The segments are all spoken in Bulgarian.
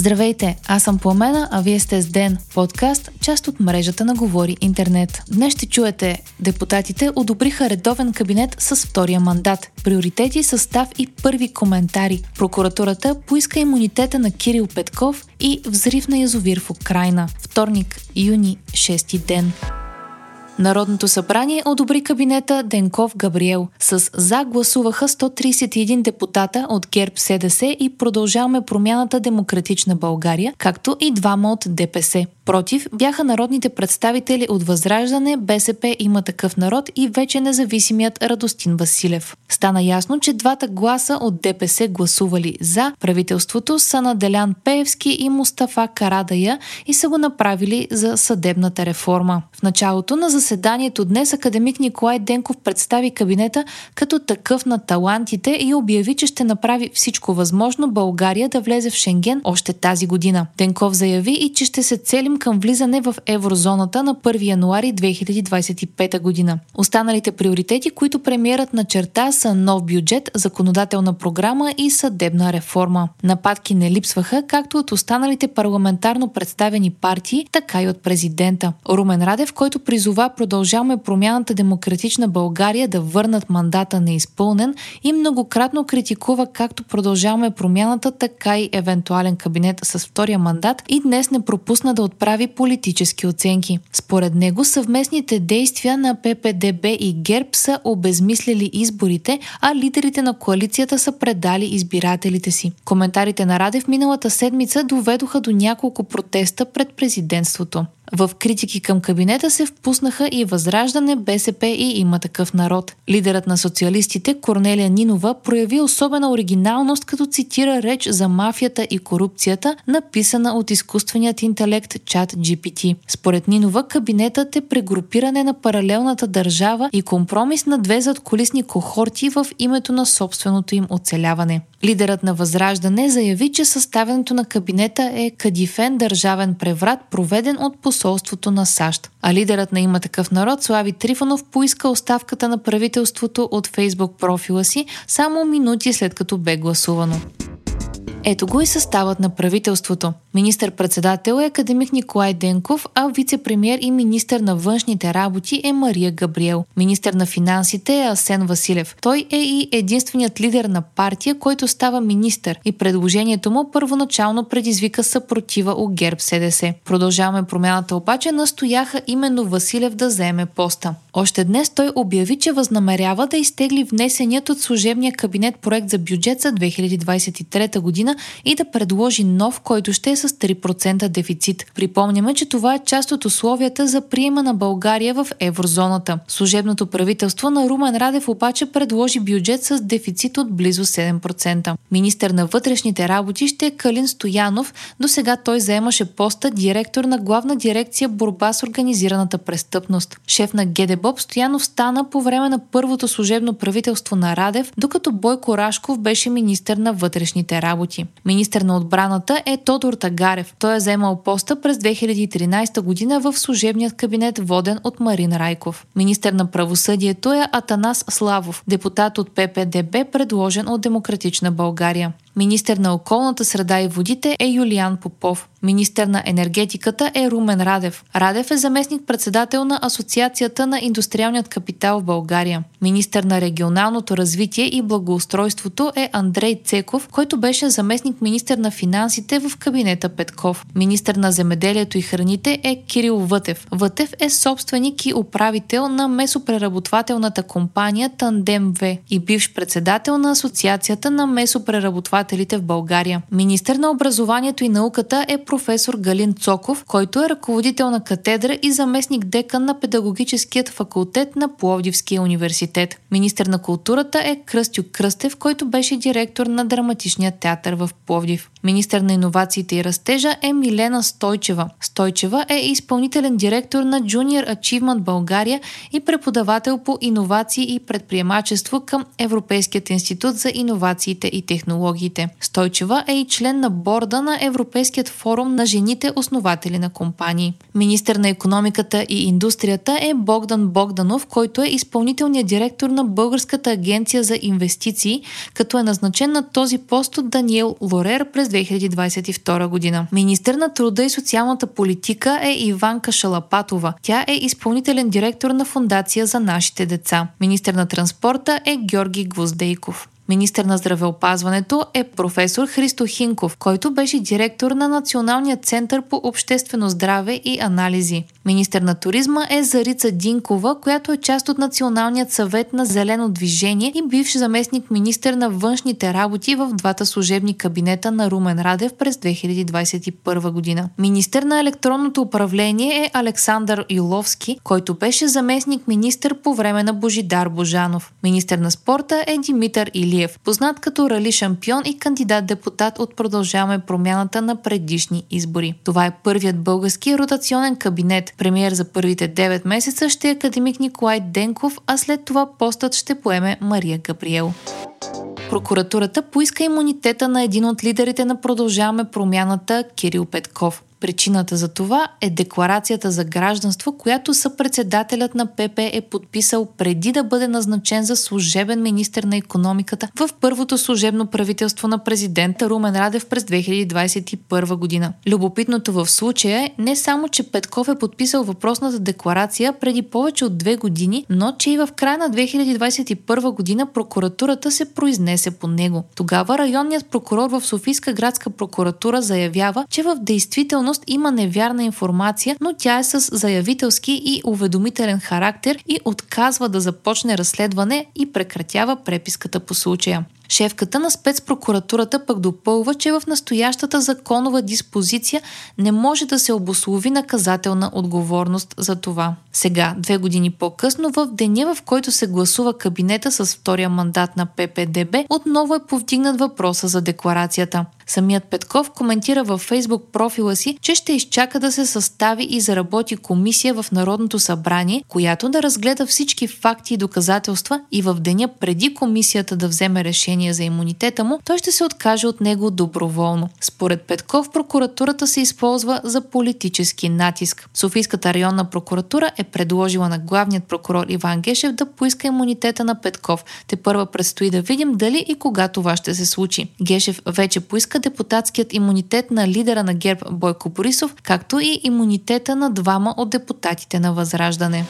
Здравейте, аз съм Пламена, а вие сте с Ден, подкаст, част от мрежата на Говори Интернет. Днес ще чуете депутатите одобриха редовен кабинет с втория мандат, приоритети, състав и първи коментари. Прокуратурата поиска имунитета на Кирил Петков и взрив на язовир в Украина. Вторник, юни, 6 ден. Народното събрание одобри кабинета Денков Габриел. С за гласуваха 131 депутата от ГЕРБ СДС и продължаваме промяната Демократична България, както и двама от ДПС. Против бяха народните представители от Възраждане, БСП има такъв народ и вече независимият Радостин Василев. Стана ясно, че двата гласа от ДПС гласували за правителството са на Делян Пеевски и Мустафа Карадая и са го направили за съдебната реформа. В началото на заседанието днес академик Николай Денков представи кабинета като такъв на талантите и обяви, че ще направи всичко възможно България да влезе в Шенген още тази година. Денков заяви и че ще се целим към влизане в еврозоната на 1 януари 2025 година. Останалите приоритети, които премиерът на черта са нов бюджет, законодателна програма и съдебна реформа. Нападки не липсваха както от останалите парламентарно представени партии, така и от президента. Румен Радев, който призова продължаваме промяната демократична България да върнат мандата неизпълнен и многократно критикува както продължаваме промяната, така и евентуален кабинет с втория мандат и днес не пропусна да отправи прави политически оценки. Според него съвместните действия на ППДБ и ГЕРБ са обезмислили изборите, а лидерите на коалицията са предали избирателите си. Коментарите на Радев миналата седмица доведоха до няколко протеста пред президентството. В критики към кабинета се впуснаха и Възраждане, БСП и има такъв народ. Лидерът на социалистите Корнелия Нинова прояви особена оригиналност, като цитира реч за мафията и корупцията, написана от изкуственият интелект чат GPT. Според Нинова, кабинетът е прегрупиране на паралелната държава и компромис на две задколисни кохорти в името на собственото им оцеляване. Лидерът на Възраждане заяви, че съставянето на кабинета е кадифен държавен преврат, проведен от посолството на САЩ. А лидерът на има такъв народ, Слави Трифонов, поиска оставката на правителството от Фейсбук профила си само минути след като бе гласувано. Ето го и съставът на правителството. Министър-председател е академик Николай Денков, а вице-премьер и министър на външните работи е Мария Габриел. Министър на финансите е Асен Василев. Той е и единственият лидер на партия, който става министър и предложението му първоначално предизвика съпротива у ГЕРБ СДС. Продължаваме промяната обаче настояха именно Василев да заеме поста. Още днес той обяви, че възнамерява да изтегли внесеният от служебния кабинет проект за бюджет за 2023 година и да предложи нов, който ще е с 3% дефицит. Припомняме, че това е част от условията за приема на България в еврозоната. Служебното правителство на Румен Радев обаче предложи бюджет с дефицит от близо 7%. Министър на вътрешните работи ще е Калин Стоянов. До сега той заемаше поста директор на главна дирекция борба с организираната престъпност. Шеф на ГДБОП Стоянов стана по време на първото служебно правителство на Радев, докато Бойко Рашков беше министър на вътрешните работи. Министър на отбраната е Тодор Тагарев. Той е заемал поста през 2013 година в служебният кабинет, воден от Марин Райков. Министър на правосъдието е Атанас Славов, депутат от ППДБ, предложен от Демократична България. Министър на околната среда и водите е Юлиан Попов. Министър на енергетиката е Румен Радев. Радев е заместник-председател на Асоциацията на индустриалният капитал в България. Министър на регионалното развитие и благоустройството е Андрей Цеков, който беше заместник-министър на финансите в кабинета Петков. Министър на земеделието и храните е Кирил Вътев. Вътев е собственик и управител на месопреработвателната компания Тандем В и бивш председател на Асоциацията на месопреработвателите в България. Министър на образованието и науката е професор Галин Цоков, който е ръководител на катедра и заместник декан на педагогическият факултет на Пловдивския университет. Министър на културата е Кръстю Кръстев, който беше директор на драматичния театър в Пловдив. Министър на иновациите и растежа е Милена Стойчева. Стойчева е изпълнителен директор на Junior Achievement България и преподавател по иновации и предприемачество към Европейският институт за иновациите и технологиите. Стойчева е и член на борда на Европейският форум на жените основатели на компании. Министър на економиката и индустрията е Богдан Богданов, който е изпълнителният директор на Българската агенция за инвестиции, като е назначен на този пост от Даниел Лорер през 2022 година. Министър на труда и социалната политика е Иванка Шалапатова. Тя е изпълнителен директор на Фундация за нашите деца. Министър на транспорта е Георги Гвоздейков. Министър на здравеопазването е професор Христо Хинков, който беше директор на Националния център по обществено здраве и анализи. Министър на туризма е Зарица Динкова, която е част от Националният съвет на Зелено движение и бивш заместник министър на външните работи в двата служебни кабинета на Румен Радев през 2021 година. Министър на електронното управление е Александър Юловски, който беше заместник министър по време на Божидар Божанов. Министър на спорта е Димитър Илиев, познат като рали шампион и кандидат-депутат от Продължаваме промяната на предишни избори. Това е първият български ротационен кабинет, Премиер за първите 9 месеца ще е академик Николай Денков, а след това постът ще поеме Мария Габриел. Прокуратурата поиска имунитета на един от лидерите на Продължаваме промяната Кирил Петков. Причината за това е декларацията за гражданство, която съпредседателят на ПП е подписал преди да бъде назначен за служебен министр на економиката в първото служебно правителство на президента Румен Радев през 2021 година. Любопитното в случая е не само, че Петков е подписал въпросната декларация преди повече от две години, но че и в края на 2021 година прокуратурата се произнесе по него. Тогава районният прокурор в Софийска градска прокуратура заявява, че в действителност всъщност има невярна информация, но тя е с заявителски и уведомителен характер и отказва да започне разследване и прекратява преписката по случая. Шефката на спецпрокуратурата пък допълва, че в настоящата законова диспозиция не може да се обослови наказателна отговорност за това. Сега, две години по-късно, в деня в който се гласува кабинета с втория мандат на ППДБ, отново е повдигнат въпроса за декларацията. Самият Петков коментира във фейсбук профила си, че ще изчака да се състави и заработи комисия в Народното събрание, която да разгледа всички факти и доказателства и в деня преди комисията да вземе решение за имунитета му, той ще се откаже от него доброволно. Според Петков, прокуратурата се използва за политически натиск. Софийската районна прокуратура е предложила на главният прокурор Иван Гешев да поиска имунитета на Петков. Те първа предстои да видим дали и кога това ще се случи. Гешев вече поиска депутатският имунитет на лидера на ГЕРБ Бойко Борисов, както и имунитета на двама от депутатите на Възраждане.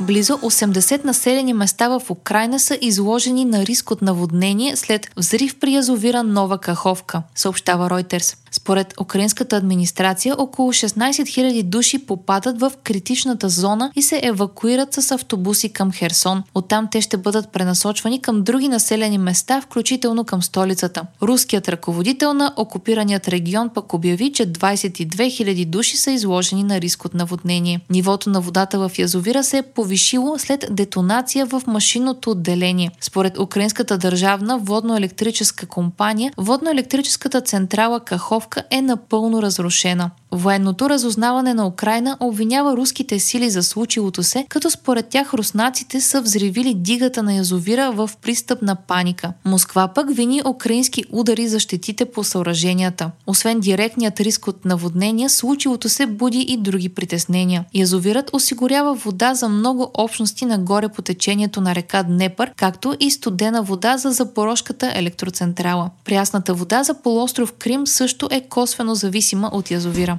Близо 80 населени места в Украина са изложени на риск от наводнение след взрив при язовира Нова Каховка, съобщава Reuters. Според украинската администрация, около 16 000 души попадат в критичната зона и се евакуират с автобуси към Херсон. Оттам те ще бъдат пренасочвани към други населени места, включително към столицата. Руският ръководител на окупираният регион пък обяви, че 22 000 души са изложени на риск от наводнение. Нивото на водата в язовира се е повишило след детонация в машинното отделение. Според Украинската държавна водно-електрическа компания, водно-електрическата централа Кахов подготовка е напълно разрушена. Военното разузнаване на Украина обвинява руските сили за случилото се, като според тях руснаците са взривили дигата на язовира в пристъп на паника. Москва пък вини украински удари за щетите по съоръженията. Освен директният риск от наводнения, случилото се буди и други притеснения. Язовирът осигурява вода за много общности нагоре по течението на река Днепър, както и студена вода за Запорожката електроцентрала. Прясната вода за полуостров Крим също е косвено зависима от язовира.